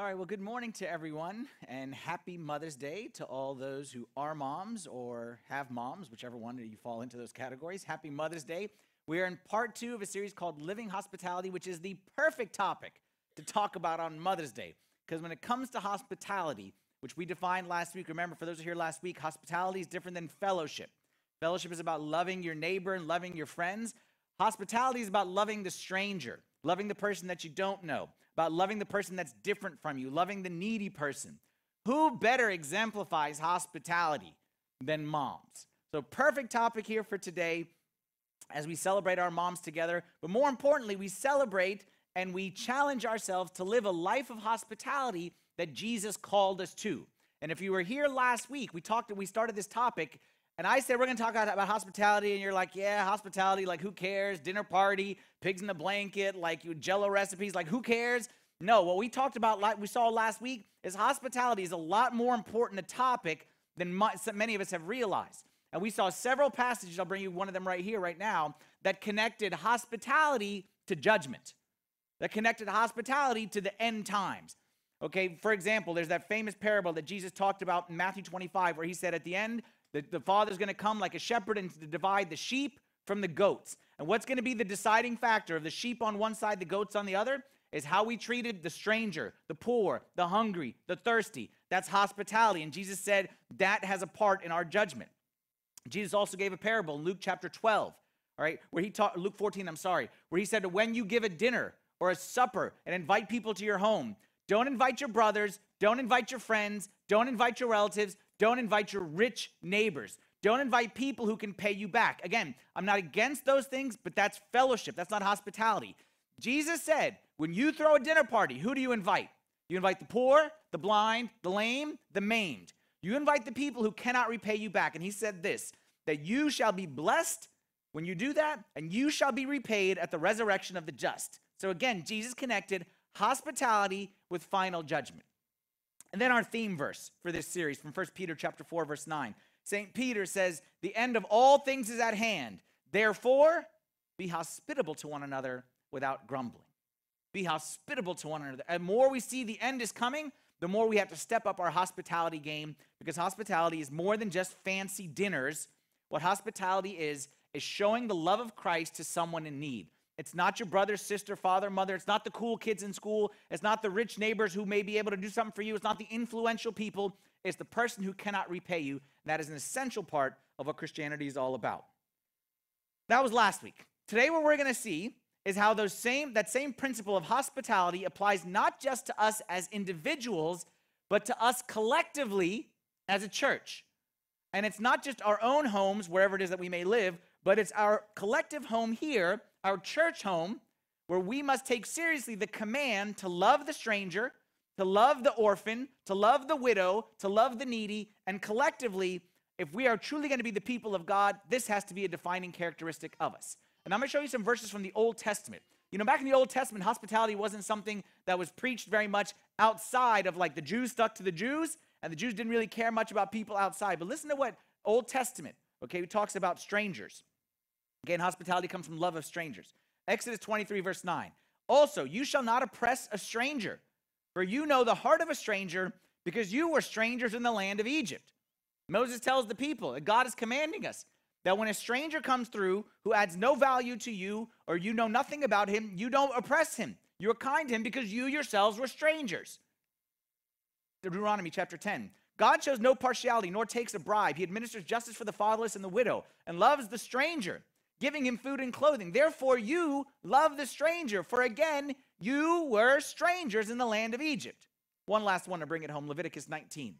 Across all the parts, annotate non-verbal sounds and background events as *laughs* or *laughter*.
All right, well, good morning to everyone, and happy Mother's Day to all those who are moms or have moms, whichever one you fall into those categories. Happy Mother's Day. We are in part two of a series called Living Hospitality, which is the perfect topic to talk about on Mother's Day. Because when it comes to hospitality, which we defined last week, remember, for those who are here last week, hospitality is different than fellowship. Fellowship is about loving your neighbor and loving your friends. Hospitality is about loving the stranger, loving the person that you don't know about loving the person that's different from you, loving the needy person. Who better exemplifies hospitality than moms? So, perfect topic here for today as we celebrate our moms together. But more importantly, we celebrate and we challenge ourselves to live a life of hospitality that Jesus called us to. And if you were here last week, we talked, we started this topic and I said, we're going to talk about, hospitality. And you're like, yeah, hospitality, like who cares? Dinner party, pigs in the blanket, like you jello recipes, like who cares? No, what we talked about, like we saw last week, is hospitality is a lot more important a topic than many of us have realized. And we saw several passages, I'll bring you one of them right here, right now, that connected hospitality to judgment, that connected hospitality to the end times. Okay, for example, there's that famous parable that Jesus talked about in Matthew 25, where he said, At the end, the, the father's going to come like a shepherd and to divide the sheep from the goats. And what's going to be the deciding factor of the sheep on one side, the goats on the other? Is how we treated the stranger, the poor, the hungry, the thirsty. That's hospitality. And Jesus said that has a part in our judgment. Jesus also gave a parable in Luke chapter 12, all right, where he taught, Luke 14, I'm sorry, where he said, when you give a dinner or a supper and invite people to your home, don't invite your brothers, don't invite your friends, don't invite your relatives, don't invite your rich neighbors. Don't invite people who can pay you back. Again, I'm not against those things, but that's fellowship. That's not hospitality. Jesus said, when you throw a dinner party, who do you invite? You invite the poor, the blind, the lame, the maimed. You invite the people who cannot repay you back. And he said this that you shall be blessed when you do that, and you shall be repaid at the resurrection of the just. So again, Jesus connected hospitality with final judgment. And then our theme verse for this series from 1 Peter chapter 4 verse 9. St. Peter says, "The end of all things is at hand. Therefore, be hospitable to one another without grumbling." Be hospitable to one another. And more we see the end is coming, the more we have to step up our hospitality game because hospitality is more than just fancy dinners. What hospitality is is showing the love of Christ to someone in need. It's not your brother, sister, father, mother. It's not the cool kids in school. It's not the rich neighbors who may be able to do something for you. It's not the influential people. It's the person who cannot repay you. That is an essential part of what Christianity is all about. That was last week. Today, what we're going to see is how those same, that same principle of hospitality applies not just to us as individuals, but to us collectively as a church. And it's not just our own homes, wherever it is that we may live, but it's our collective home here our church home, where we must take seriously the command to love the stranger, to love the orphan, to love the widow, to love the needy, and collectively, if we are truly going to be the people of God, this has to be a defining characteristic of us. And I'm going to show you some verses from the Old Testament. You know, back in the Old Testament, hospitality wasn't something that was preached very much outside of like the Jews stuck to the Jews, and the Jews didn't really care much about people outside. But listen to what Old Testament, okay, it talks about strangers. Again, hospitality comes from love of strangers. Exodus 23, verse 9. Also, you shall not oppress a stranger, for you know the heart of a stranger, because you were strangers in the land of Egypt. Moses tells the people that God is commanding us that when a stranger comes through who adds no value to you or you know nothing about him, you don't oppress him. You're kind to him because you yourselves were strangers. Deuteronomy chapter 10. God shows no partiality nor takes a bribe. He administers justice for the fatherless and the widow and loves the stranger giving him food and clothing. Therefore, you love the stranger, for again, you were strangers in the land of Egypt. One last one to bring it home Leviticus 19.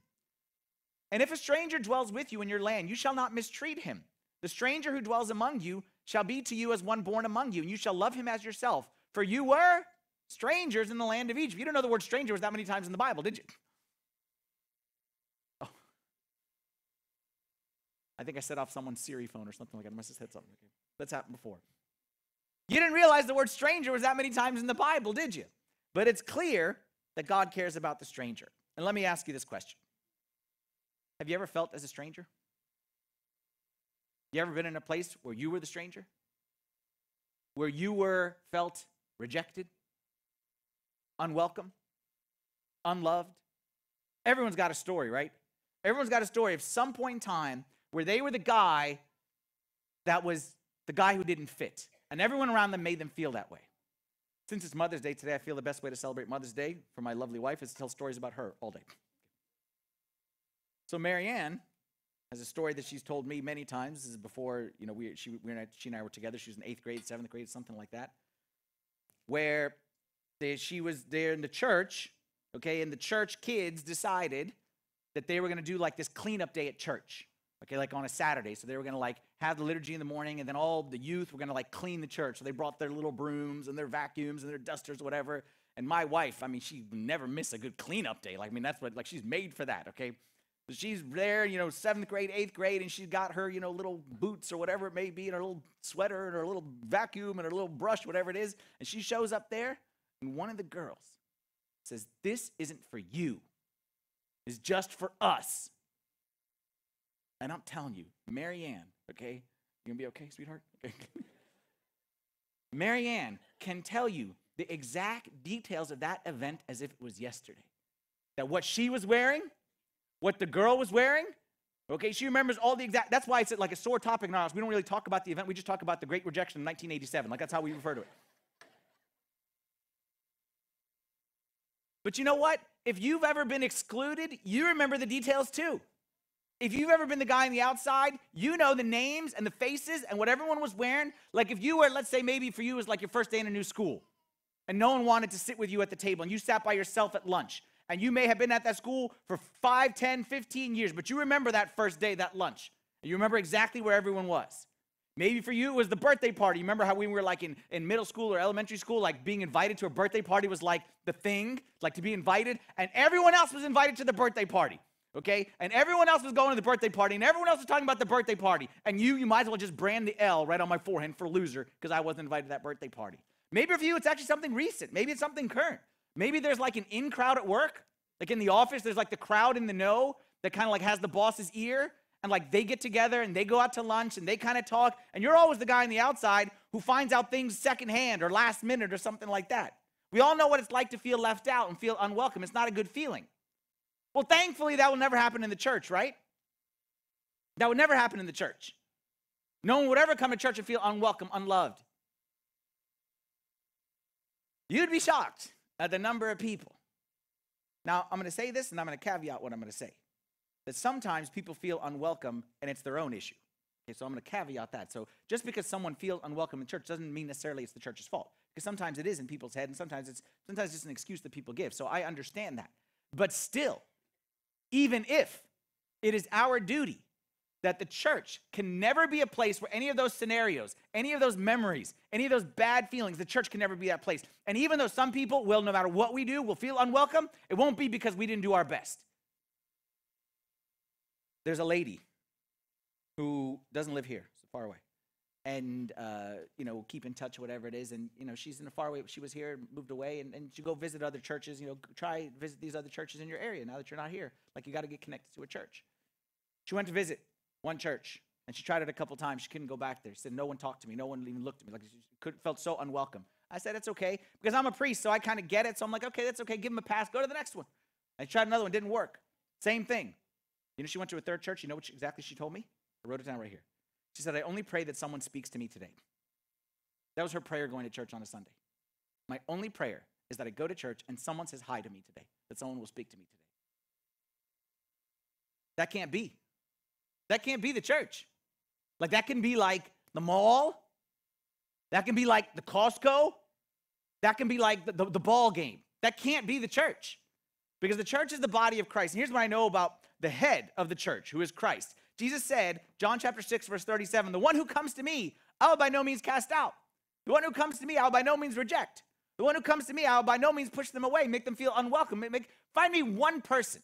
And if a stranger dwells with you in your land, you shall not mistreat him. The stranger who dwells among you shall be to you as one born among you, and you shall love him as yourself. For you were strangers in the land of Egypt. You don't know the word stranger was that many times in the Bible, did you? Oh. I think I set off someone's Siri phone or something like that. I must have said something. That's happened before. You didn't realize the word stranger was that many times in the Bible, did you? But it's clear that God cares about the stranger. And let me ask you this question Have you ever felt as a stranger? You ever been in a place where you were the stranger? Where you were felt rejected, unwelcome? unloved? Everyone's got a story, right? Everyone's got a story of some point in time where they were the guy that was the guy who didn't fit. And everyone around them made them feel that way. Since it's Mother's Day today, I feel the best way to celebrate Mother's Day for my lovely wife is to tell stories about her all day. So Marianne has a story that she's told me many times. This is before, you know, we, she, we and I, she and I were together. She was in eighth grade, seventh grade, something like that. Where they, she was there in the church, okay, and the church kids decided that they were going to do like this cleanup day at church okay, like on a Saturday. So they were going to like have the liturgy in the morning, and then all the youth were going to like clean the church. So they brought their little brooms and their vacuums and their dusters, whatever. And my wife, I mean, she never miss a good cleanup day. Like, I mean, that's what like she's made for that. Okay. So she's there, you know, seventh grade, eighth grade, and she's got her, you know, little boots or whatever it may be, and her little sweater and her little vacuum and her little brush, whatever it is. And she shows up there, and one of the girls says, This isn't for you, it's just for us. And I'm telling you, Marianne, okay? You gonna be okay, sweetheart? *laughs* Okay. Marianne can tell you the exact details of that event as if it was yesterday. That what she was wearing, what the girl was wearing, okay, she remembers all the exact, that's why it's like a sore topic in our house. We don't really talk about the event, we just talk about the Great Rejection in 1987. Like that's how we refer to it. But you know what? If you've ever been excluded, you remember the details too. If you've ever been the guy on the outside, you know the names and the faces and what everyone was wearing. Like if you were, let's say maybe for you it was like your first day in a new school and no one wanted to sit with you at the table and you sat by yourself at lunch and you may have been at that school for 5, 10, 15 years, but you remember that first day, that lunch. You remember exactly where everyone was. Maybe for you it was the birthday party. You remember how we were like in, in middle school or elementary school, like being invited to a birthday party was like the thing, like to be invited, and everyone else was invited to the birthday party okay? And everyone else was going to the birthday party, and everyone else was talking about the birthday party. And you, you might as well just brand the L right on my forehead for loser because I wasn't invited to that birthday party. Maybe for you, it's actually something recent. Maybe it's something current. Maybe there's like an in crowd at work, like in the office, there's like the crowd in the know that kind of like has the boss's ear. And like they get together and they go out to lunch and they kind of talk. And you're always the guy on the outside who finds out things secondhand or last minute or something like that. We all know what it's like to feel left out and feel unwelcome. It's not a good feeling. Well, thankfully, that will never happen in the church, right? That would never happen in the church. No one would ever come to church and feel unwelcome, unloved. You'd be shocked at the number of people. Now, I'm going to say this and I'm going to caveat what I'm going to say. That sometimes people feel unwelcome and it's their own issue. Okay, so I'm going to caveat that. So just because someone feels unwelcome in church doesn't mean necessarily it's the church's fault. Because sometimes it is in people's head and sometimes it's sometimes it's an excuse that people give. So I understand that. But still, even if it is our duty that the church can never be a place where any of those scenarios, any of those memories, any of those bad feelings, the church can never be that place. And even though some people will, no matter what we do, will feel unwelcome, it won't be because we didn't do our best. There's a lady who doesn't live here, so far away and uh, you know keep in touch whatever it is. And you know she's in a far away she was here moved away. And, and go visit other churches you know try visit these other churches in your area now that you're not here. Like you got to get connected to a church. She went to visit one church and she tried it a couple times. She couldn't go back there. She said no one talked to me. No one even looked at me. Like she could, felt so unwelcome. I said it's okay because i'm a priest so i kind of get it. So i'm like okay that's okay. Give him a pass. Go to the next one. I tried another one. Didn't work. Same thing. You know she went to a third church. You know what she, exactly she told me? I wrote it down right here she said, I only pray that someone speaks to me today. That was her prayer going to church on a Sunday. My only prayer is that I go to church and someone says hi to me today, that someone will speak to me today. That can't be. That can't be the church. Like, that can be like the mall. That can be like the Costco. That can be like the, the, the ball game. That can't be the church because the church is the body of Christ. And here's what I know about the head of the church, who is Christ. Jesus said, John chapter 6, verse 37, the one who comes to me, I will by no means cast out. The one who comes to me, I will by no means reject. The one who comes to me, I will by no means push them away, make them feel unwelcome. Make, make, find me one person.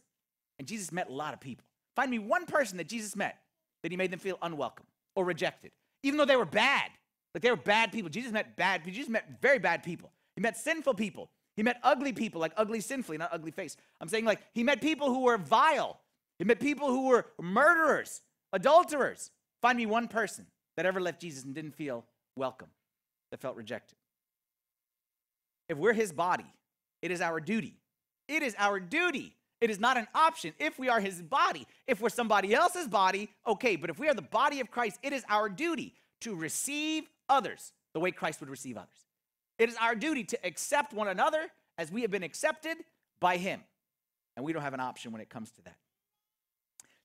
And Jesus met a lot of people. Find me one person that Jesus met that he made them feel unwelcome or rejected, even though they were bad. Like they were bad people. Jesus met bad people. Jesus met very bad people. He met sinful people. He met ugly people, like ugly sinfully, not ugly face. I'm saying like he met people who were vile. He met people who were murderers adulterers. Find me one person that ever left Jesus and didn't feel welcome, that felt rejected. If we're his body, it is our duty It is our duty. It is not an option. If we are his body, if we're somebody else's body, okay, but if we are the body of Christ, it is our duty to receive others the way Christ would receive others. It is our duty to accept one another as we have been accepted by him. And we don't have an option when it comes to that.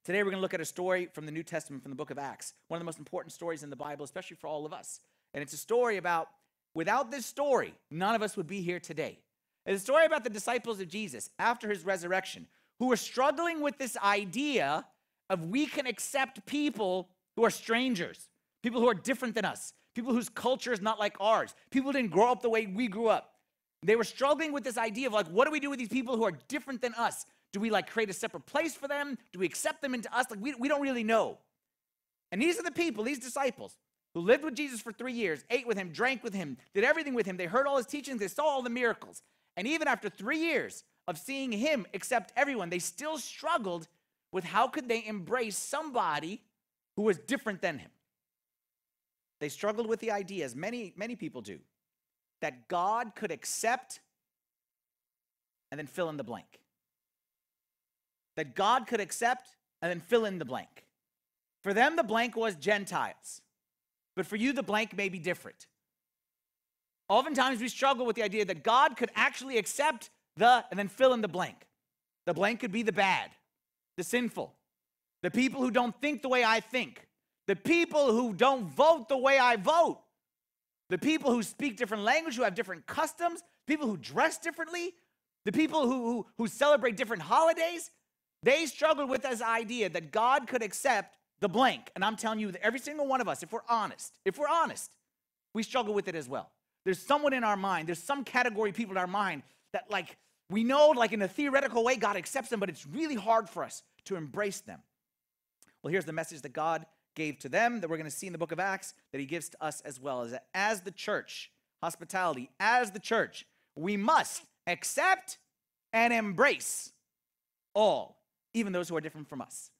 Today, we're going to look at a story from the New Testament, from the book of Acts, one of the most important stories in the Bible, especially for all of us. And it's a story about, without this story, none of us would be here today. It's a story about the disciples of Jesus after his resurrection who were struggling with this idea of we can accept people who are strangers, people who are different than us, people whose culture is not like ours, people didn't grow up the way we grew up. They were struggling with this idea of like, what do we do with these people who are different than us? Do we like create a separate place for them? Do we accept them into us? Like, we, we don't really know. And these are the people, these disciples, who lived with Jesus for three years, ate with him, drank with him, did everything with him. They heard all his teachings, they saw all the miracles. And even after three years of seeing him accept everyone, they still struggled with how could they embrace somebody who was different than him. They struggled with the idea, as many, many people do, that God could accept and then fill in the blank. That God could accept and then fill in the blank. For them, the blank was Gentiles. But for you, the blank may be different. Oftentimes, we struggle with the idea that God could actually accept the, and then fill in the blank. The blank could be the bad, the sinful, the people who don't think the way I think, the people who don't vote the way I vote, the people who speak different language, who have different customs, people who dress differently, the people who, who, who celebrate different holidays. They struggle with this idea that God could accept the blank. And I'm telling you that every single one of us, if we're honest, if we're honest, we struggle with it as well. There's someone in our mind, there's some category of people in our mind that, like, we know, like, in a theoretical way, God accepts them, but it's really hard for us to embrace them. Well, here's the message that God gave to them that we're going to see in the book of Acts that he gives to us as well is that as the church, hospitality, as the church, we must accept and embrace all, even those who are different from us.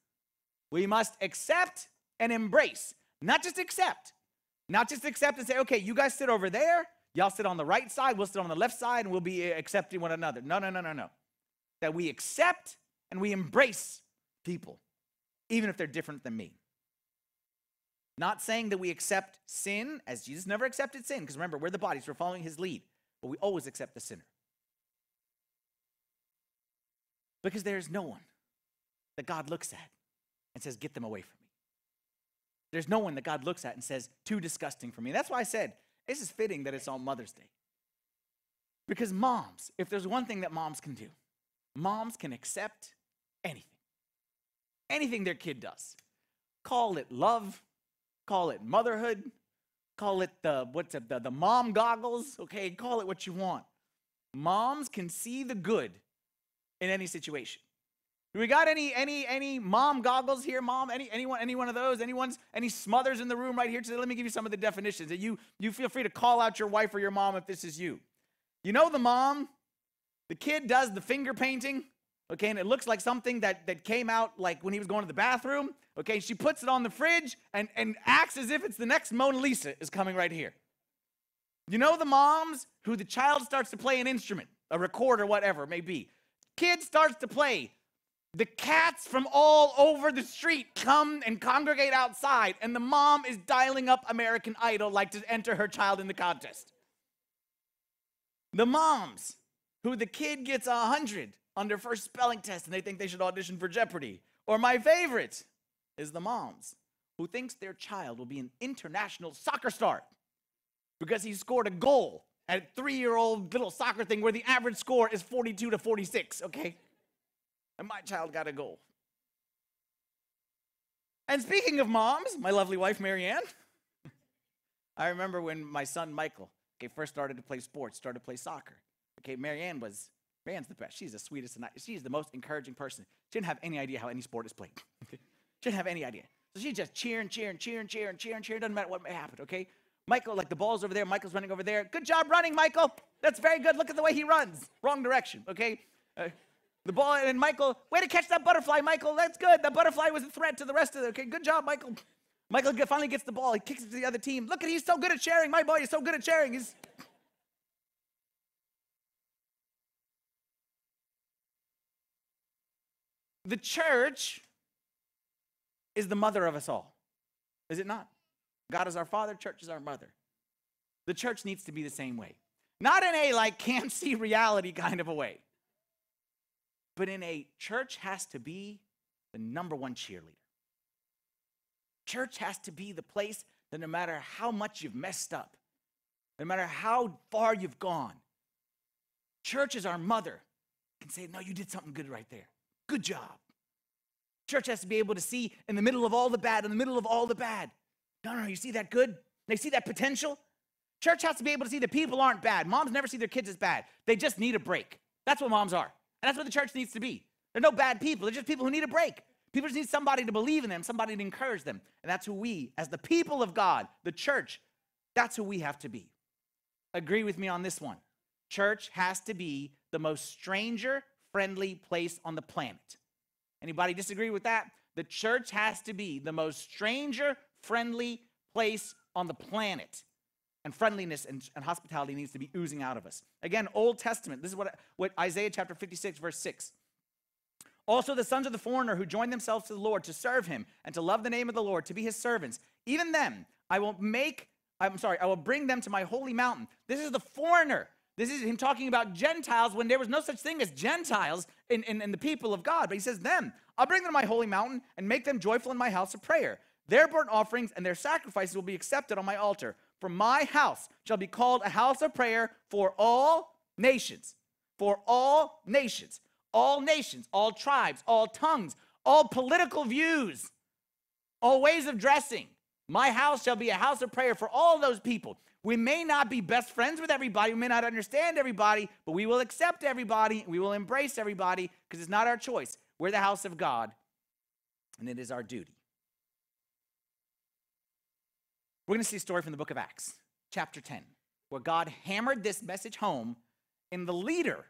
We must accept and embrace, not just accept, not just accept and say, okay, you guys sit over there, y'all sit on the right side, we'll sit on the left side, and we'll be uh, accepting one another. No, no, no, no, no. That we accept and we embrace people, even if they're different than me. Not saying that we accept sin, as Jesus never accepted sin, because remember, we're the bodies, we're following his lead, but we always accept the sinner. Because there is no one that God looks at and says, Get them away from me. There's no one that God looks at and says, too disgusting for me. That's why I said, this is fitting that it's on Mother's Day. Because moms, if there's one thing that moms can do, moms can accept anything. Anything their kid does. Call it love, call it motherhood, call it the what's it, the, the mom goggles, okay? Call it what you want. Moms can see the good in any situation. Do we got any any any mom goggles here, mom? Any anyone any one of those? Anyone's any smothers in the room right here today? Let me give you some of the definitions. That you you feel free to call out your wife or your mom if this is you. You know the mom, the kid does the finger painting, okay, and it looks like something that that came out like when he was going to the bathroom. Okay, she puts it on the fridge and and acts as if it's the next Mona Lisa is coming right here. You know the moms who the child starts to play an instrument, a recorder, or whatever it may be. Kid starts to play the cats from all over the street come and congregate outside, and the mom is dialing up American Idol like to enter her child in the contest. The moms, who the kid gets a 100 on their first spelling test and they think they should audition for Jeopardy. Or my favorite is the moms who thinks their child will be an international soccer star because he scored a goal at a three year old little soccer thing where the average score is 42 to 46, okay? And my child got a goal. And speaking of moms, my lovely wife, Marianne, *laughs* I remember when my son Michael okay, first started to play sports, started to play soccer. Okay, Marianne was, Marianne's the best. She's the sweetest and she's the most encouraging person. She didn't have any idea how any sport is played. *laughs* Okay? She didn't have any idea. So she's just cheering, cheering, cheering, cheering, cheering, cheering. Doesn't matter what may happen, okay? Michael, like the ball's over there, Michael's running over there. Good job running, Michael. That's very good. Look at the way he runs. Wrong direction, okay? Uh, the ball, and Michael, way to catch that butterfly, Michael. That's good. That butterfly was a threat to the rest of it. Okay, good job, Michael. Michael finally gets the ball. He kicks it to the other team. Look at he's so good at sharing. My boy is so good at sharing. He's The church is the mother of us all, is it not? God is our father, church is our mother. The church needs to be the same way. Not in a like can't see reality kind of a way, but in a church has to be the number one cheerleader. Church has to be the place that no matter how much you've messed up, no matter how far you've gone, church is our mother. Can say, No, you did something good right there. Good job. Church has to be able to see in the middle of all the bad, in the middle of all the bad. No, no, you see that good? They see that potential? Church has to be able to see that people aren't bad. Moms never see their kids as bad. They just need a break. That's what moms are. And that's what the church needs to be. They're no bad people. They're just people who need a break. People just need somebody to believe in them, somebody to encourage them. And that's who we, as the people of God, the church, that's who we have to be. Agree with me on this one. Church has to be the most stranger friendly place on the planet. Anybody disagree with that? The church has to be the most stranger friendly place on the planet. And friendliness and, and, hospitality needs to be oozing out of us. Again, Old Testament. This is what, what Isaiah chapter 56, verse 6. Also, the sons of the foreigner who join themselves to the Lord to serve him and to love the name of the Lord, to be his servants, even them I will make, I'm sorry, I will bring them to my holy mountain. This is the foreigner. This is him talking about Gentiles when there was no such thing as Gentiles in, in, in, the people of God. But he says, Them, I'll bring them to my holy mountain and make them joyful in my house of prayer. Their burnt offerings and their sacrifices will be accepted on my altar. For my house shall be called a house of prayer for all nations. For all nations. All nations, all tribes, all tongues, all political views, all ways of dressing. My house shall be a house of prayer for all those people. We may not be best friends with everybody, we may not understand everybody, but we will accept everybody, we will embrace everybody because it's not our choice. We're the house of God, and it is our duty. We're going to see a story from the book of Acts, chapter 10, where God hammered this message home in the leader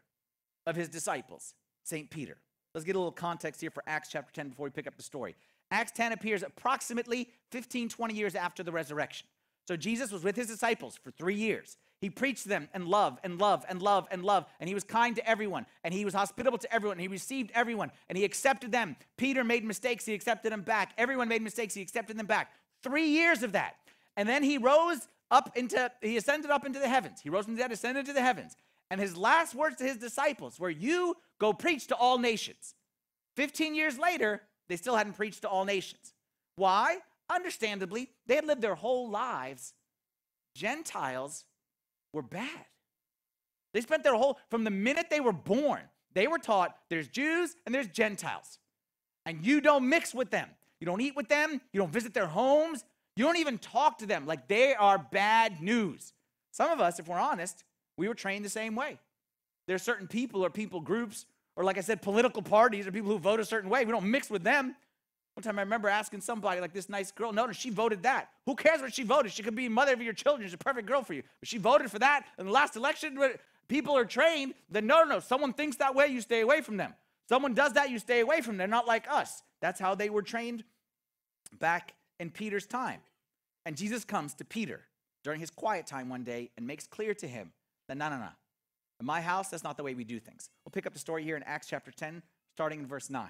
of his disciples, St. Peter. Let's get a little context here for Acts chapter 10 before we pick up the story. Acts 10 appears approximately 15, 20 years after the resurrection. So Jesus was with his disciples for three years. He preached them and love and love and love and love. And he was kind to everyone. And he was hospitable to everyone. And he received everyone. And he accepted them. Peter made mistakes. He accepted them back. Everyone made mistakes. He accepted them back. Three years of that. And then he rose up into, he ascended up into the heavens. He rose from the dead, ascended to the heavens. And his last words to his disciples were, You go preach to all nations. 15 years later, they still hadn't preached to all nations. Why? understandably, they had lived their whole lives. Gentiles were bad. They spent their whole, from the minute they were born, they were taught there's Jews and there's Gentiles. And you don't mix with them. You don't eat with them. You don't visit their homes. You don't even talk to them. Like they are bad news. Some of us, if we're honest, we were trained the same way. There's certain people or people groups, or like I said, political parties or people who vote a certain way. We don't mix with them. One time I remember asking somebody, like this nice girl, notice she voted that. Who cares what she voted? She could be mother of your children. She's a perfect girl for you. But she voted for that in the last election. People are trained that no, no, no. Someone thinks that way, you stay away from them. Someone does that, you stay away from them. They're not like us. That's how they were trained back in Peter's time. And Jesus comes to Peter during his quiet time one day and makes clear to him that no, no, no. In my house, that's not the way we do things. We'll pick up the story here in Acts chapter 10, starting in verse 9.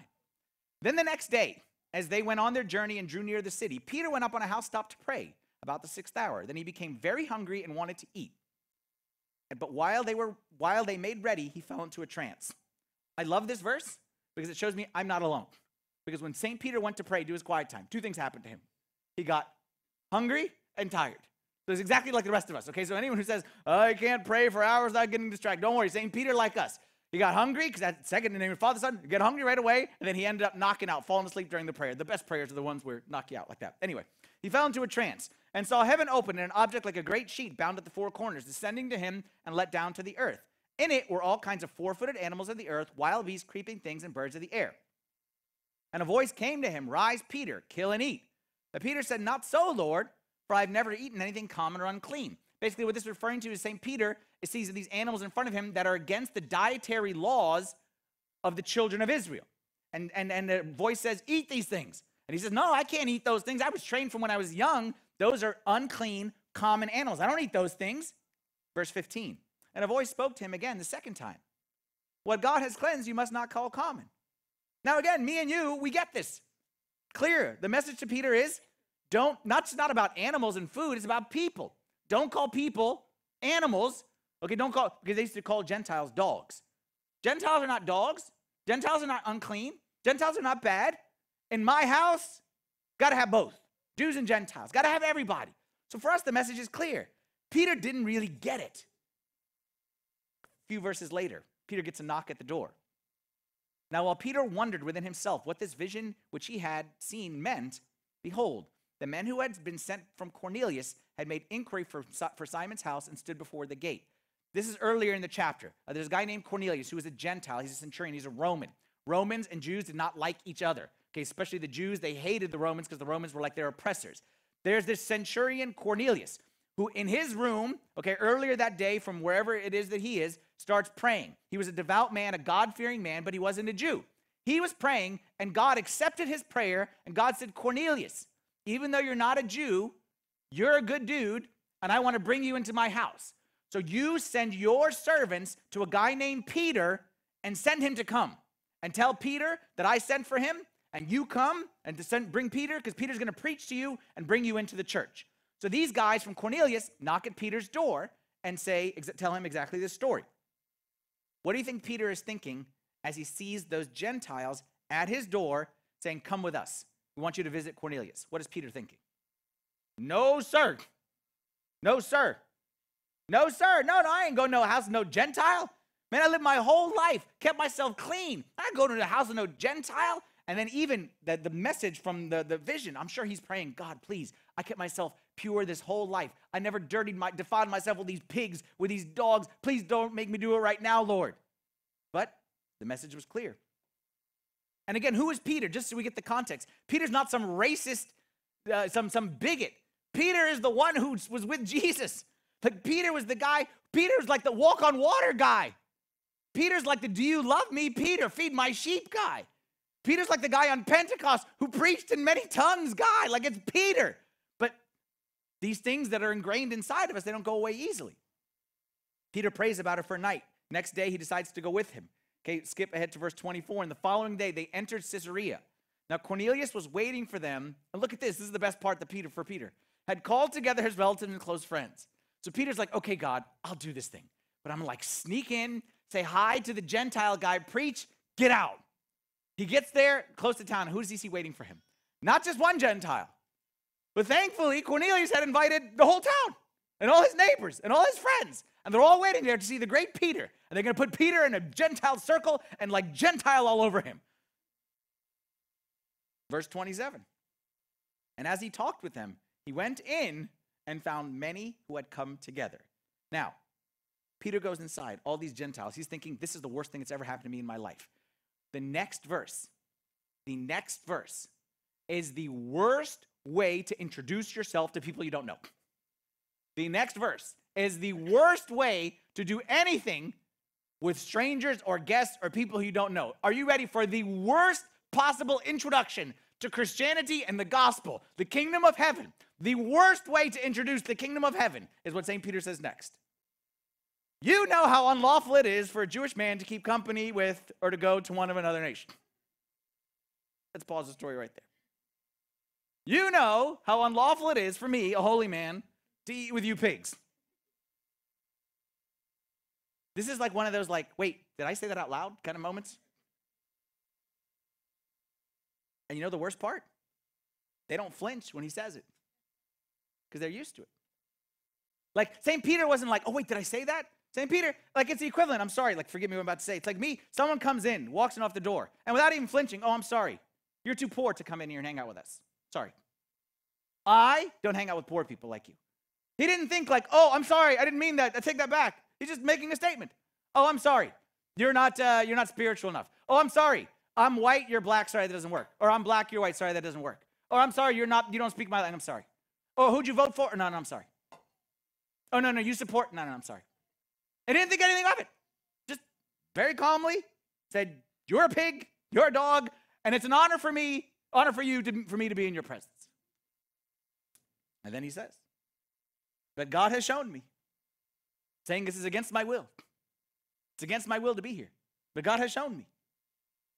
Then the next day, as they went on their journey and drew near the city, Peter went up on a housetop to pray about the sixth hour. Then he became very hungry and wanted to eat. But while they were while they made ready, he fell into a trance. I love this verse because it shows me I'm not alone. Because when St. Peter went to pray, do his quiet time, two things happened to him. He got hungry and tired. So it's exactly like the rest of us. Okay, so anyone who says, oh, I can't pray for hours without getting distracted, don't worry. St. Peter, like us, he got hungry because that second in the name of Father, Son, get hungry right away, and then he ended up knocking out, falling asleep during the prayer. The best prayers are the ones where knock you out like that. Anyway, he fell into a trance and saw heaven open and an object like a great sheet bound at the four corners, descending to him and let down to the earth. In it were all kinds of four-footed animals of the earth, wild beasts, creeping things, and birds of the air. And a voice came to him, Rise, Peter, kill and eat. But Peter said, Not so, Lord, for I have never eaten anything common or unclean. Basically, what this is referring to is St. Peter sees these animals in front of him that are against the dietary laws of the children of Israel. And, and, and the voice says, Eat these things. And he says, No, I can't eat those things. I was trained from when I was young. Those are unclean, common animals. I don't eat those things. Verse 15. And a voice spoke to him again the second time What God has cleansed, you must not call common. Now, again, me and you, we get this. Clear. The message to Peter is don't, not, it's not about animals and food, it's about people. Don't call people animals. Okay, don't call, because they used to call Gentiles dogs. Gentiles are not dogs. Gentiles are not unclean. Gentiles are not bad. In my house, got to have both Jews and Gentiles, got to have everybody. So for us, the message is clear. Peter didn't really get it. A few verses later, Peter gets a knock at the door. Now, while Peter wondered within himself what this vision which he had seen meant, behold, the men who had been sent from Cornelius had made inquiry for, for Simon's house and stood before the gate. This is earlier in the chapter. Uh, there's a guy named Cornelius who was a Gentile. He's a centurion. He's a Roman. Romans and Jews did not like each other. Okay, especially the Jews, they hated the Romans because the Romans were like their oppressors. There's this centurion Cornelius who, in his room, okay, earlier that day from wherever it is that he is, starts praying. He was a devout man, a God fearing man, but he wasn't a Jew. He was praying, and God accepted his prayer, and God said, Cornelius, even though you're not a Jew, you're a good dude, and I want to bring you into my house. So you send your servants to a guy named Peter and send him to come and tell Peter that I sent for him and you come and to send, bring Peter because Peter's going to preach to you and bring you into the church. So these guys from Cornelius knock at Peter's door and say, tell him exactly this story. What do you think Peter is thinking as he sees those Gentiles at his door saying, Come with us? We want you to visit Cornelius. What is Peter thinking? No, sir. No, sir. No, sir. No, no, I ain't going to no house, no Gentile. Man, I lived my whole life, kept myself clean. I go to the house of no Gentile. And then even the, the message from the, the vision, I'm sure he's praying, God, please, I kept myself pure this whole life. I never dirtied my defiled myself with these pigs, with these dogs. Please don't make me do it right now, Lord. But the message was clear. And again, who is Peter? Just so we get the context. Peter's not some racist, uh, some, some bigot. Peter is the one who was with Jesus. Like Peter was the guy, Peter's like the walk on water guy. Peter's like the do you love me, Peter? Feed my sheep guy. Peter's like the guy on Pentecost who preached in many tongues guy. Like it's Peter. These things that are ingrained inside of us, they don't go away easily. Peter prays about it for a night. Next day, he decides to go with him. Okay, skip ahead to verse 24. And the following day, they entered Caesarea. Now, Cornelius was waiting for them. And look at this. This is the best part that Peter, for Peter, had called together his relatives and close friends. So Peter's like, okay, God, I'll do this thing. But I'm gonna like sneak in, say hi to the Gentile guy, preach, get out. He gets there close to town. Who does he see waiting for him? Not just one Gentile. But thankfully, Cornelius had invited the whole town and all his neighbors and all his friends. And they're all waiting there to see the great Peter. And they're going to put Peter in a Gentile circle and like Gentile all over him. Verse 27. And as he talked with them, he went in and found many who had come together. Now, Peter goes inside, all these Gentiles. He's thinking, this is the worst thing that's ever happened to me in my life. The next verse, the next verse is the worst way to introduce yourself to people you don't know. The next verse is the worst way to do anything with strangers or guests or people you don't know. Are you ready for the worst possible introduction to Christianity and the gospel, the kingdom of heaven? The worst way to introduce the kingdom of heaven is what St. Peter says next. You know how unlawful it is for a Jewish man to keep company with or to go to one of another nation. Let's pause the story right there. You know how unlawful it is for me, a holy man, to eat with you pigs. This is like one of those like, wait, did I say that out loud kind of moments? And you know the worst part? They don't flinch when he says it because they're used to it. Like St. Peter wasn't like, oh, wait, did I say that? St. Peter, like it's the equivalent. I'm sorry, like forgive me what I'm about to say. It's like me, someone comes in, walks in off the door, and without even flinching, oh, I'm sorry. You're too poor to come in here and hang out with us. Sorry. I don't hang out with poor people like you. He didn't think like, oh, I'm sorry, I didn't mean that. I take that back. He's just making a statement. Oh, I'm sorry. You're not uh, you're not spiritual enough. Oh, I'm sorry. I'm white, you're black, sorry, that doesn't work. Or I'm black, you're white, sorry, that doesn't work. Or I'm sorry, you're not, you don't speak my language, I'm sorry. Oh, who'd you vote for? No, no, I'm sorry. Oh, no, no, you support? No, no, I'm sorry. I didn't think anything of it. Just very calmly said, You're a pig, you're a dog, and it's an honor for me, honor for you to, for me to be in your presence. And then he says, But God has shown me, saying this is against my will. It's against my will to be here. But God has shown me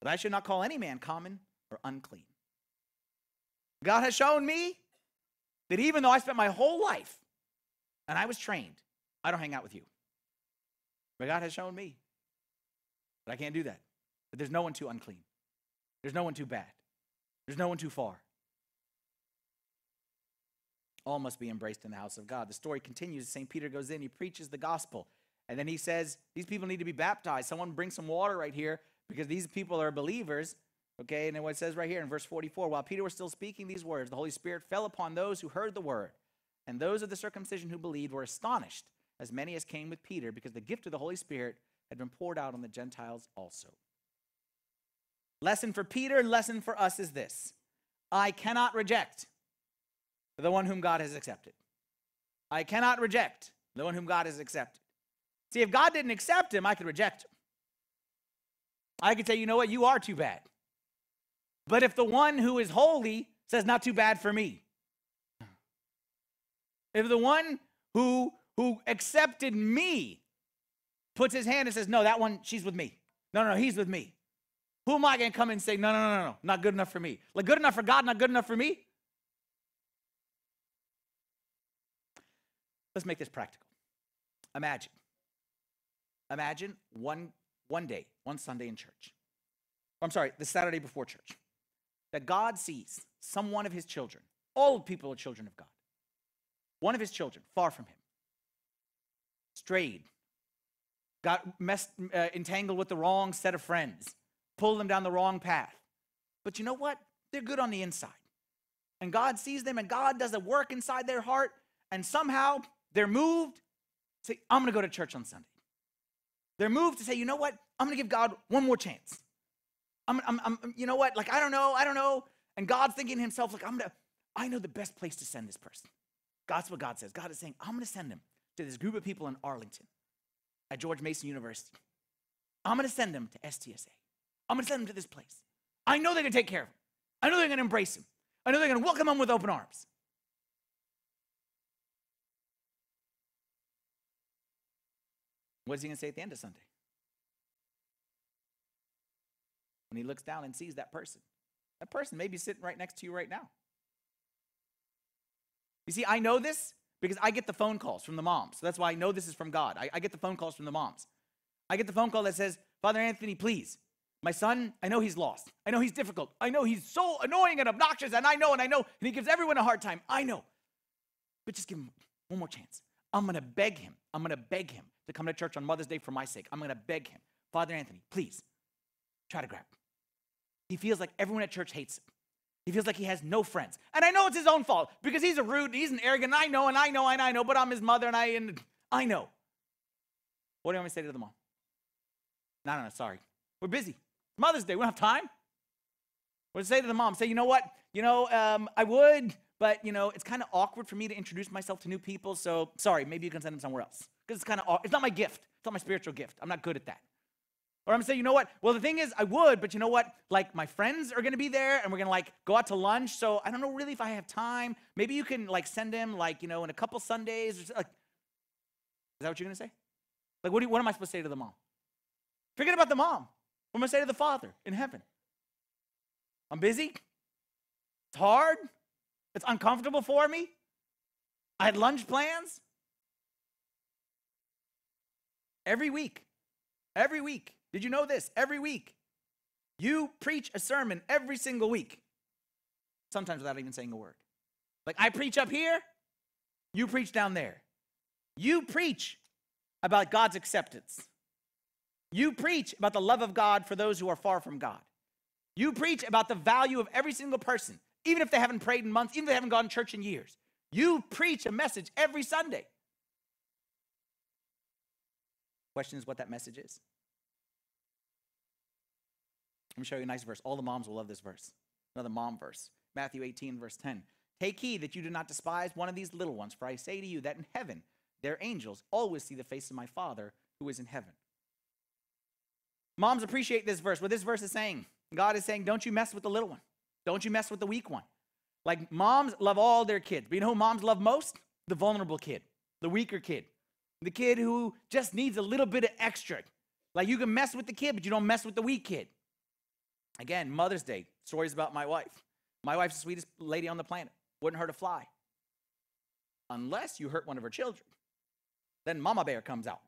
that I should not call any man common or unclean. God has shown me that even though I spent my whole life and I was trained, I don't hang out with you. But God has shown me that I can't do that. That there's no one too unclean. There's no one too bad. There's no one too far. All must be embraced in the house of God. The story continues. St. Peter goes in, he preaches the gospel. And then he says, These people need to be baptized. Someone bring some water right here because these people are believers. Okay, and then what it says right here in verse 44 while Peter was still speaking these words, the Holy Spirit fell upon those who heard the word. And those of the circumcision who believed were astonished, as many as came with Peter, because the gift of the Holy Spirit had been poured out on the Gentiles also. Lesson for Peter, lesson for us is this I cannot reject the one whom God has accepted. I cannot reject the one whom God has accepted. See, if God didn't accept him, I could reject him. I could say, you know what, you are too bad. But if the one who is holy says, not too bad for me, if the one who who accepted me puts his hand and says, No, that one, she's with me. No, no, no, he's with me. Who am I going to come and say, No, no, no, no, no, not good enough for me? Like, good enough for God, not good enough for me? Let's make this practical. Imagine. Imagine one, one day, one Sunday in church. I'm sorry, the Saturday before church. That God sees some one of his children, all people are children of God, one of his children, far from him, strayed, got messed, uh, entangled with the wrong set of friends, pulled them down the wrong path. But you know what? They're good on the inside. And God sees them and God does a work inside their heart, and somehow they're moved. To say, I'm going to go to church on Sunday. They're moved to say, you know what? I'm going to give God one more chance. I'm, I'm, I'm, you know what? Like, I don't know, I don't know. And God's thinking to himself, like, I'm going to, I know the best place to send this person. That's what God says. God is saying, I'm going to send him to this group of people in Arlington at George Mason University. I'm going to send them to STSA. I'm going to send them to this place. I know they're going to take care of him. I know they're going to embrace him. I know they're going to welcome him with open arms. What is he going to say at the end of Sunday? When he looks down and sees that person, that person may be sitting right next to you right now. You see, I know this because I get the phone calls from the moms. So that's why I know this is from God. I, I, get the phone calls from the moms. I get the phone call that says, Father Anthony, please, my son, I know he's lost. I know he's difficult. I know he's so annoying and obnoxious, and I know, and I know, and he gives everyone a hard time. I know. But just give him one more chance. I'm to beg him. I'm to beg him to come to church on Mother's Day for my sake. I'm to beg him. Father Anthony, please try to grab him. He feels like everyone at church hates him. He feels like he has no friends. And I know it's his own fault because he's a rude, he's an arrogant. I know, and I know, and I know, but I'm his mother, and I and I know. What do you want me to say to the mom? No, no, no, sorry. We're busy. Mother's Day. We don't have time. What to say to the mom? Say, you know what? You know, um, I would, but you know, it's kind of awkward for me to introduce myself to new people. So sorry, maybe you can send them somewhere else because it's kind of it's not my gift. It's not my spiritual gift. I'm not good at that. Or I'm say, you know what? Well, the thing is, I would, but you know what? Like my friends are gonna be there, and we're gonna like go out to lunch. So I don't know really if I have time. Maybe you can like send him like you know in a couple Sundays. Or, like, is that what you're gonna say? Like, what do you, what am I supposed to say to the mom? Forget about the mom. What am I say to the father in heaven? I'm busy. It's hard. It's uncomfortable for me. I had lunch plans. Every week, every week, did you know this? Every week, you preach a sermon every single week, sometimes without even saying a word. Like I preach up here, you preach down there. You preach about God's acceptance. You preach about the love of God for those who are far from God. You preach about the value of every single person, even if they haven't prayed in months, even if they haven't gone to church in years. You preach a message every Sunday. Question is what that message is. Let me show you a nice verse. All the moms will love this verse. Another mom verse. Matthew 18, verse 10. Take heed that you do not despise one of these little ones, for I say to you that in heaven their angels always see the face of my Father who is in heaven. Moms appreciate this verse. What this verse is saying, God is saying, don't you mess with the little one. Don't you mess with the weak one. Like moms love all their kids. But you know who moms love most? The vulnerable kid, the weaker kid, the kid who just needs a little bit of extra. Like you can mess with the kid, but you don't mess with the weak kid. Again, Mother's Day, stories about my wife. My wife's the sweetest lady on the planet. Wouldn't hurt a fly. Unless you hurt one of her children. Then Mama Bear comes out.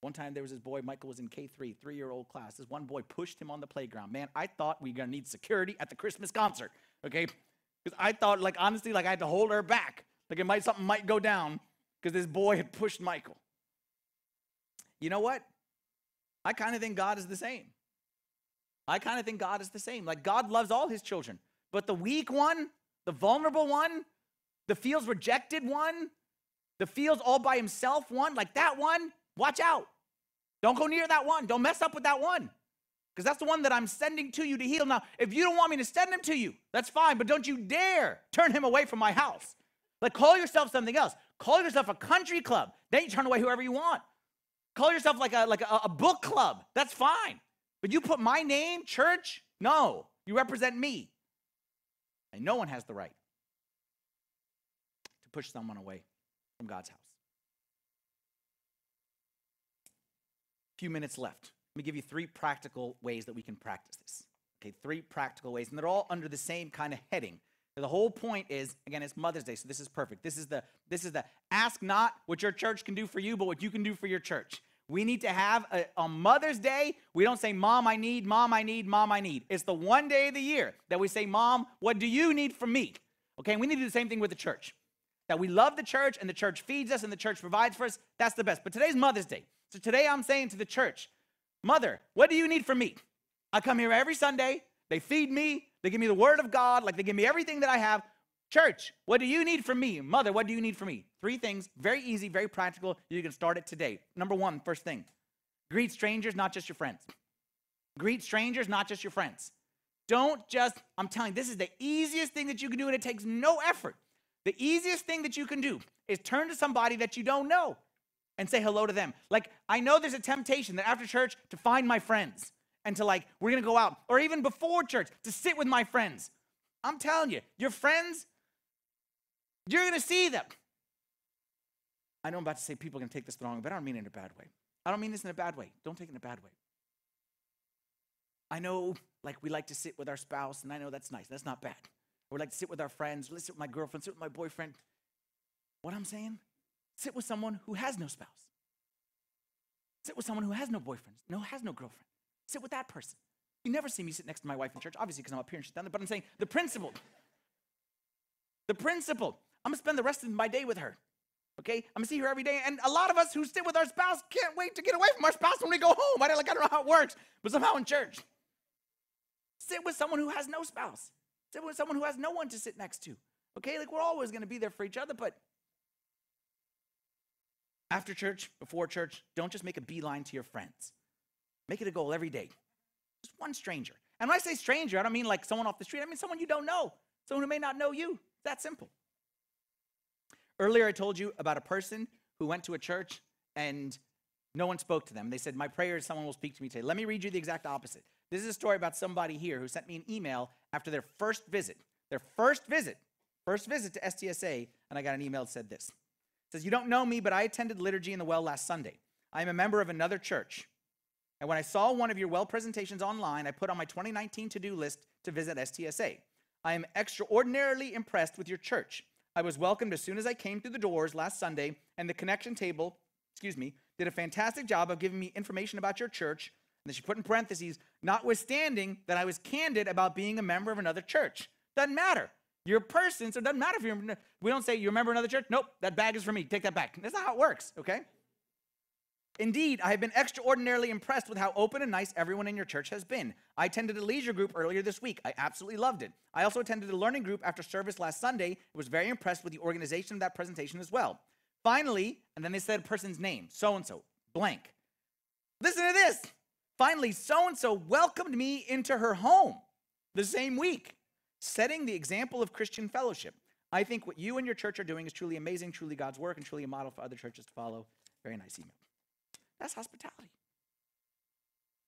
One time there was this boy, Michael was in K3, three year old class. This one boy pushed him on the playground. Man, I thought we were gonna need security at the Christmas concert, okay? Because I thought, like, honestly, like I had to hold her back. Like, it might, something might go down because this boy had pushed Michael. You know what? I kind of think God is the same. I kind of think God is the same. Like, God loves all his children, but the weak one, the vulnerable one, the feels rejected one, the feels all by himself one, like that one, watch out. Don't go near that one. Don't mess up with that one. Because that's the one that I'm sending to you to heal. Now, if you don't want me to send him to you, that's fine, but don't you dare turn him away from my house. Like, call yourself something else. Call yourself a country club. Then you turn away whoever you want. Call yourself like a like a, a book club. That's fine. But you put my name, church? No. You represent me. And no one has the right to push someone away from God's house. A few minutes left. Let me give you three practical ways that we can practice this. Okay, three practical ways, and they're all under the same kind of heading. The whole point is, again, it's Mother's Day, so this is perfect. This is the this is the ask not what your church can do for you, but what you can do for your church. We need to have a, on Mother's Day, we don't say, Mom, I need, Mom, I need, Mom, I need. It's the one day of the year that we say, Mom, what do you need from me? Okay, and we need to do the same thing with the church. That we love the church and the church feeds us and the church provides for us. That's the best. But today's Mother's Day. So today I'm saying to the church, Mother, what do you need from me? I come here every Sunday. They feed me. They give me the word of God. Like they give me everything that I have. Church, what do you need from me? Mother, what do you need from me? Three things, very easy, very practical. You can start it today. Number one, first thing greet strangers, not just your friends. Greet strangers, not just your friends. Don't just, I'm telling you, this is the easiest thing that you can do, and it takes no effort. The easiest thing that you can do is turn to somebody that you don't know and say hello to them. Like, I know there's a temptation that after church to find my friends and to, like, we're gonna go out, or even before church to sit with my friends. I'm telling you, your friends, you're gonna see them. I know I'm about to say people are gonna take this the wrong way, but I don't mean it in a bad way. I don't mean this in a bad way. Don't take it in a bad way. I know, like, we like to sit with our spouse, and I know that's nice. That's not bad. We like to sit with our friends, let's sit with my girlfriend, sit with my boyfriend. What I'm saying, sit with someone who has no spouse. Sit with someone who has no boyfriend, no, has no girlfriend. Sit with that person. You never see me sit next to my wife in church, obviously, because I'm up here and she's down there, but I'm saying the principle. The principle. I'm gonna spend the rest of my day with her. Okay? I'm gonna see her every day. And a lot of us who sit with our spouse can't wait to get away from our spouse when we go home. I don't, like, I don't know how it works, but somehow in church. Sit with someone who has no spouse. Sit with someone who has no one to sit next to. Okay? Like we're always gonna be there for each other, but after church, before church, don't just make a beeline to your friends. Make it a goal every day. Just one stranger. And when I say stranger, I don't mean like someone off the street. I mean someone you don't know, someone who may not know you. That simple. Earlier, I told you about a person who went to a church and no one spoke to them. They said, My prayer is someone will speak to me today. Let me read you the exact opposite. This is a story about somebody here who sent me an email after their first visit. Their first visit, first visit to STSA, and I got an email that said this. Says, You don't know me, but I attended liturgy in the well last Sunday. I am a member of another church. And when I saw one of your well presentations online, I put on my 2019 to do list to visit STSA. I am extraordinarily impressed with your church. I was welcomed as soon as I came through the doors last Sunday, and the connection table, excuse me, did a fantastic job of giving me information about your church. And then she put in parentheses, notwithstanding that I was candid about being a member of another church. Doesn't matter. You're a person, so it doesn't matter if you're. We don't say you're a member of another church. Nope, that bag is for me. Take that back. That's not how it works, okay? Indeed, I have been extraordinarily impressed with how open and nice everyone in your church has been. I attended a leisure group earlier this week. I absolutely loved it. I also attended a learning group after service last Sunday. I was very impressed with the organization of that presentation as well. Finally, and then they said a person's name, so and so, blank. Listen to this. Finally, so and so welcomed me into her home the same week, setting the example of Christian fellowship. I think what you and your church are doing is truly amazing, truly God's work, and truly a model for other churches to follow. Very nice email. That's hospitality.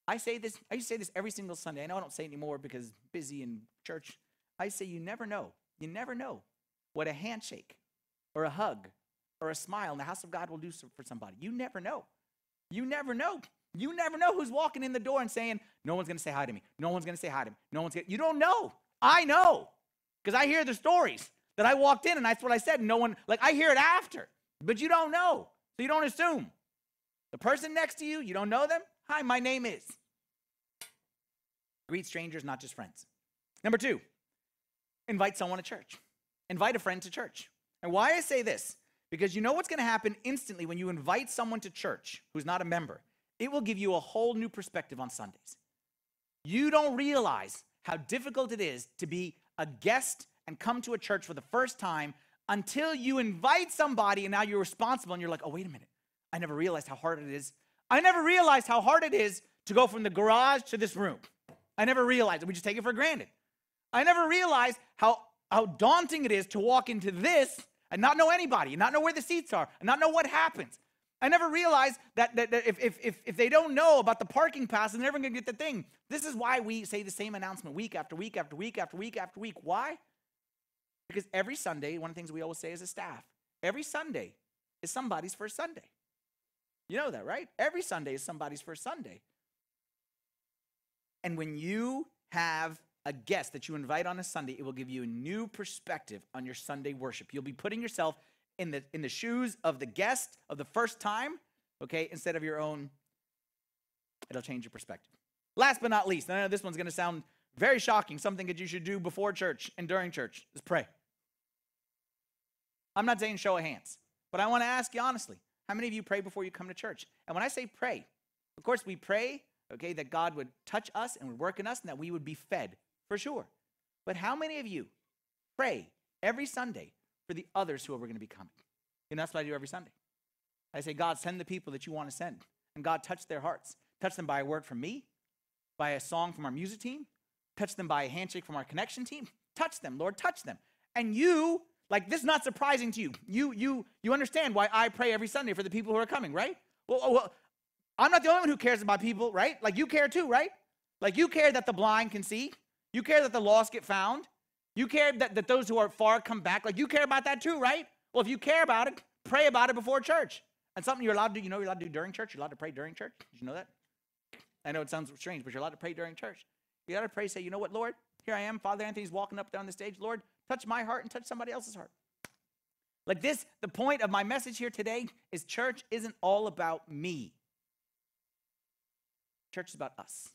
I say this, I used to say this every single Sunday. I know I don't say anymore because busy in church. I say you never know. You never know what a handshake or a hug or a smile in the house of God will do for somebody. You never know. You never know. You never know who's walking in the door and saying, No one's gonna say hi to me. No one's gonna say hi to me. No one's gonna. You don't know. I know. Because I hear the stories that I walked in and that's what I said. No one, like, I hear it after, but you don't know. So you don't assume. The person next to you, you don't know them. Hi, my name is. Greet strangers, not just friends. Number two, invite someone to church. Invite a friend to church. And why I say this, because you know what's going to happen instantly when you invite someone to church who's not a member? It will give you a whole new perspective on Sundays. You don't realize how difficult it is to be a guest and come to a church for the first time until you invite somebody and now you're responsible and you're like, oh, wait a minute. I never realized how hard it is. I never realized how hard it is to go from the garage to this room. I never realized. We just take it for granted. I never realized how, how daunting it is to walk into this and not know anybody, and not know where the seats are, and not know what happens. I never realized that, that, that if, if, if, they don't know about the parking pass, they're never going to get the thing. This is why we say the same announcement week after week after week after week after week. Why? Because every Sunday, one of the things we always say as a staff, every Sunday is somebody's first Sunday. You know that, right? Every Sunday is somebody's first Sunday. And when you have a guest that you invite on a Sunday, it will give you a new perspective on your Sunday worship. You'll be putting yourself in the in the shoes of the guest of the first time, okay, instead of your own. It'll change your perspective. Last but not least, I know this one's to sound very shocking, something that you should do before church and during church is pray. I'm not saying show of hands, but I want to ask you honestly, how many of you pray before you come to church? And when I say pray, of course we pray okay, that God would touch us and would work in us and that we would be fed, for sure. But how many of you pray every Sunday for the others who are going to be coming? And that's what I do every Sunday. I say, God, send the people that you want to send. And God, touch their hearts. Touch them by a word from me, by a song from our music team, touch them by a handshake from our connection team. Touch them, Lord, touch them. And you, like this is not surprising to you. You you you understand why I pray every Sunday for the people who are coming, right? Well, oh, well I'm not the only one who cares about people, right? Like you care too, right? Like you care that the blind can see. You care that the lost get found. You care that, that those who are far come back. Like you care about that too, right? Well, if you care about it, pray about it before church. And something you're allowed to do, you know, you're allowed to do during church. You're allowed to pray during church. Did you know that? I know it sounds strange, but you're allowed to pray during church. You got to pray, say, you know what, Lord, here I am. Father Anthony's walking up down the stage. Lord, touch my heart and touch somebody else's heart. Like this, the point of my message here today is church isn't all about me. Church is about us.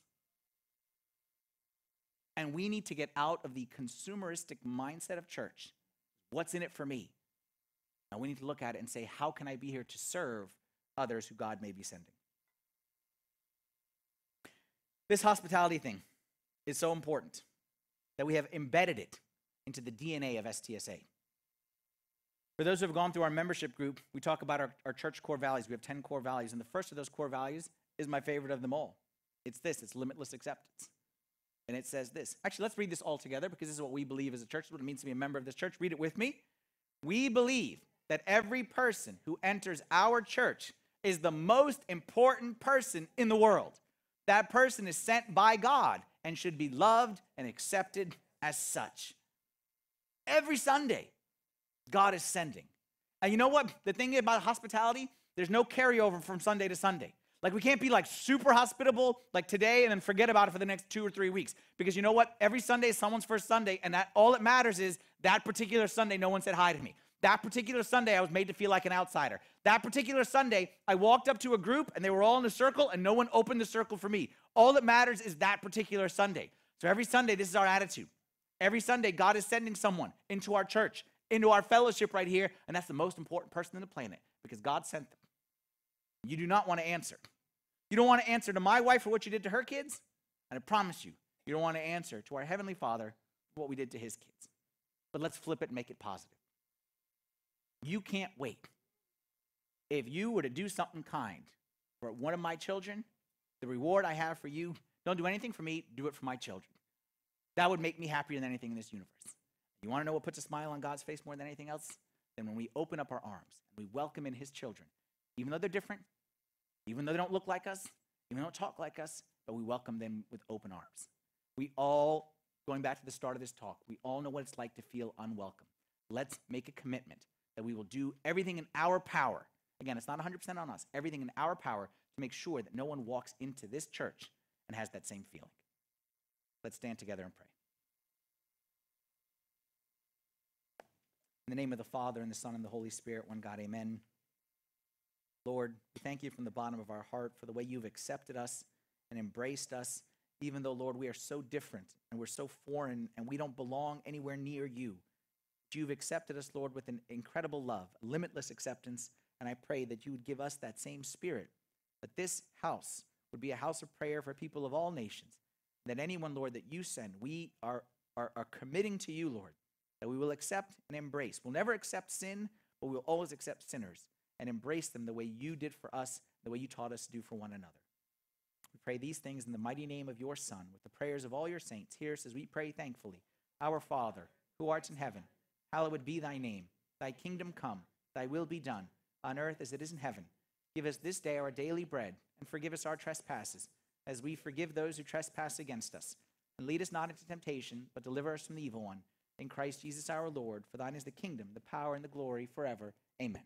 And we need to get out of the consumeristic mindset of church. What's in it for me? Now we need to look at it and say, how can I be here to serve others who God may be sending? This hospitality thing is so important that we have embedded it into the DNA of STSA. For those who have gone through our membership group, we talk about our, our church core values. We have 10 core values, and the first of those core values is my favorite of them all. It's this it's limitless acceptance. And it says this. Actually, let's read this all together because this is what we believe as a church, what it means to be a member of this church. Read it with me. We believe that every person who enters our church is the most important person in the world. That person is sent by God and should be loved and accepted as such. Every Sunday, God is sending. And you know what? The thing about hospitality, there's no carryover from Sunday to Sunday. Like we can't be like super hospitable like today and then forget about it for the next two or three weeks. Because you know what? Every Sunday is someone's first Sunday, and that all that matters is that particular Sunday, no one said hi to me. That particular Sunday, I was made to feel like an outsider. That particular Sunday, I walked up to a group and they were all in a circle and no one opened the circle for me. All that matters is that particular Sunday. So every Sunday, this is our attitude. Every Sunday, God is sending someone into our church, into our fellowship right here, and that's the most important person on the planet because God sent them. You do not want to answer. You don't want to answer to my wife for what you did to her kids, and I promise you, you don't want to answer to our Heavenly Father for what we did to his kids. But let's flip it and make it positive. You can't wait. If you were to do something kind for one of my children, the reward I have for you, don't do anything for me, do it for my children. That would make me happier than anything in this universe. You want to know what puts a smile on God's face more than anything else? Then when we open up our arms and we welcome in his children, even though they're different, even though they don't look like us, even though they don't talk like us, but we welcome them with open arms. We all, going back to the start of this talk, we all know what it's like to feel unwelcome. Let's make a commitment that we will do everything in our power. Again, it's not 100% on us, everything in our power to make sure that no one walks into this church and has that same feeling. Let's stand together and pray. In the name of the Father, and the Son, and the Holy Spirit, one God, amen. Lord, we thank you from the bottom of our heart for the way you've accepted us and embraced us, even though, Lord, we are so different and we're so foreign and we don't belong anywhere near you. But You've accepted us, Lord, with an incredible love, limitless acceptance, and I pray that you would give us that same spirit, that this house would be a house of prayer for people of all nations, that anyone, Lord, that you send, we are, are, are committing to you, Lord, that we will accept and embrace. We'll never accept sin, but we'll always accept sinners and embrace them the way you did for us, the way you taught us to do for one another. We pray these things in the mighty name of your Son, with the prayers of all your saints. Hear us as we pray thankfully. Our Father, who art in heaven, hallowed be thy name. Thy kingdom come, thy will be done, on earth as it is in heaven. Give us this day our daily bread, and forgive us our trespasses, as we forgive those who trespass against us. And lead us not into temptation, but deliver us from the evil one. In Christ Jesus our Lord, for thine is the kingdom, the power, and the glory forever. Amen.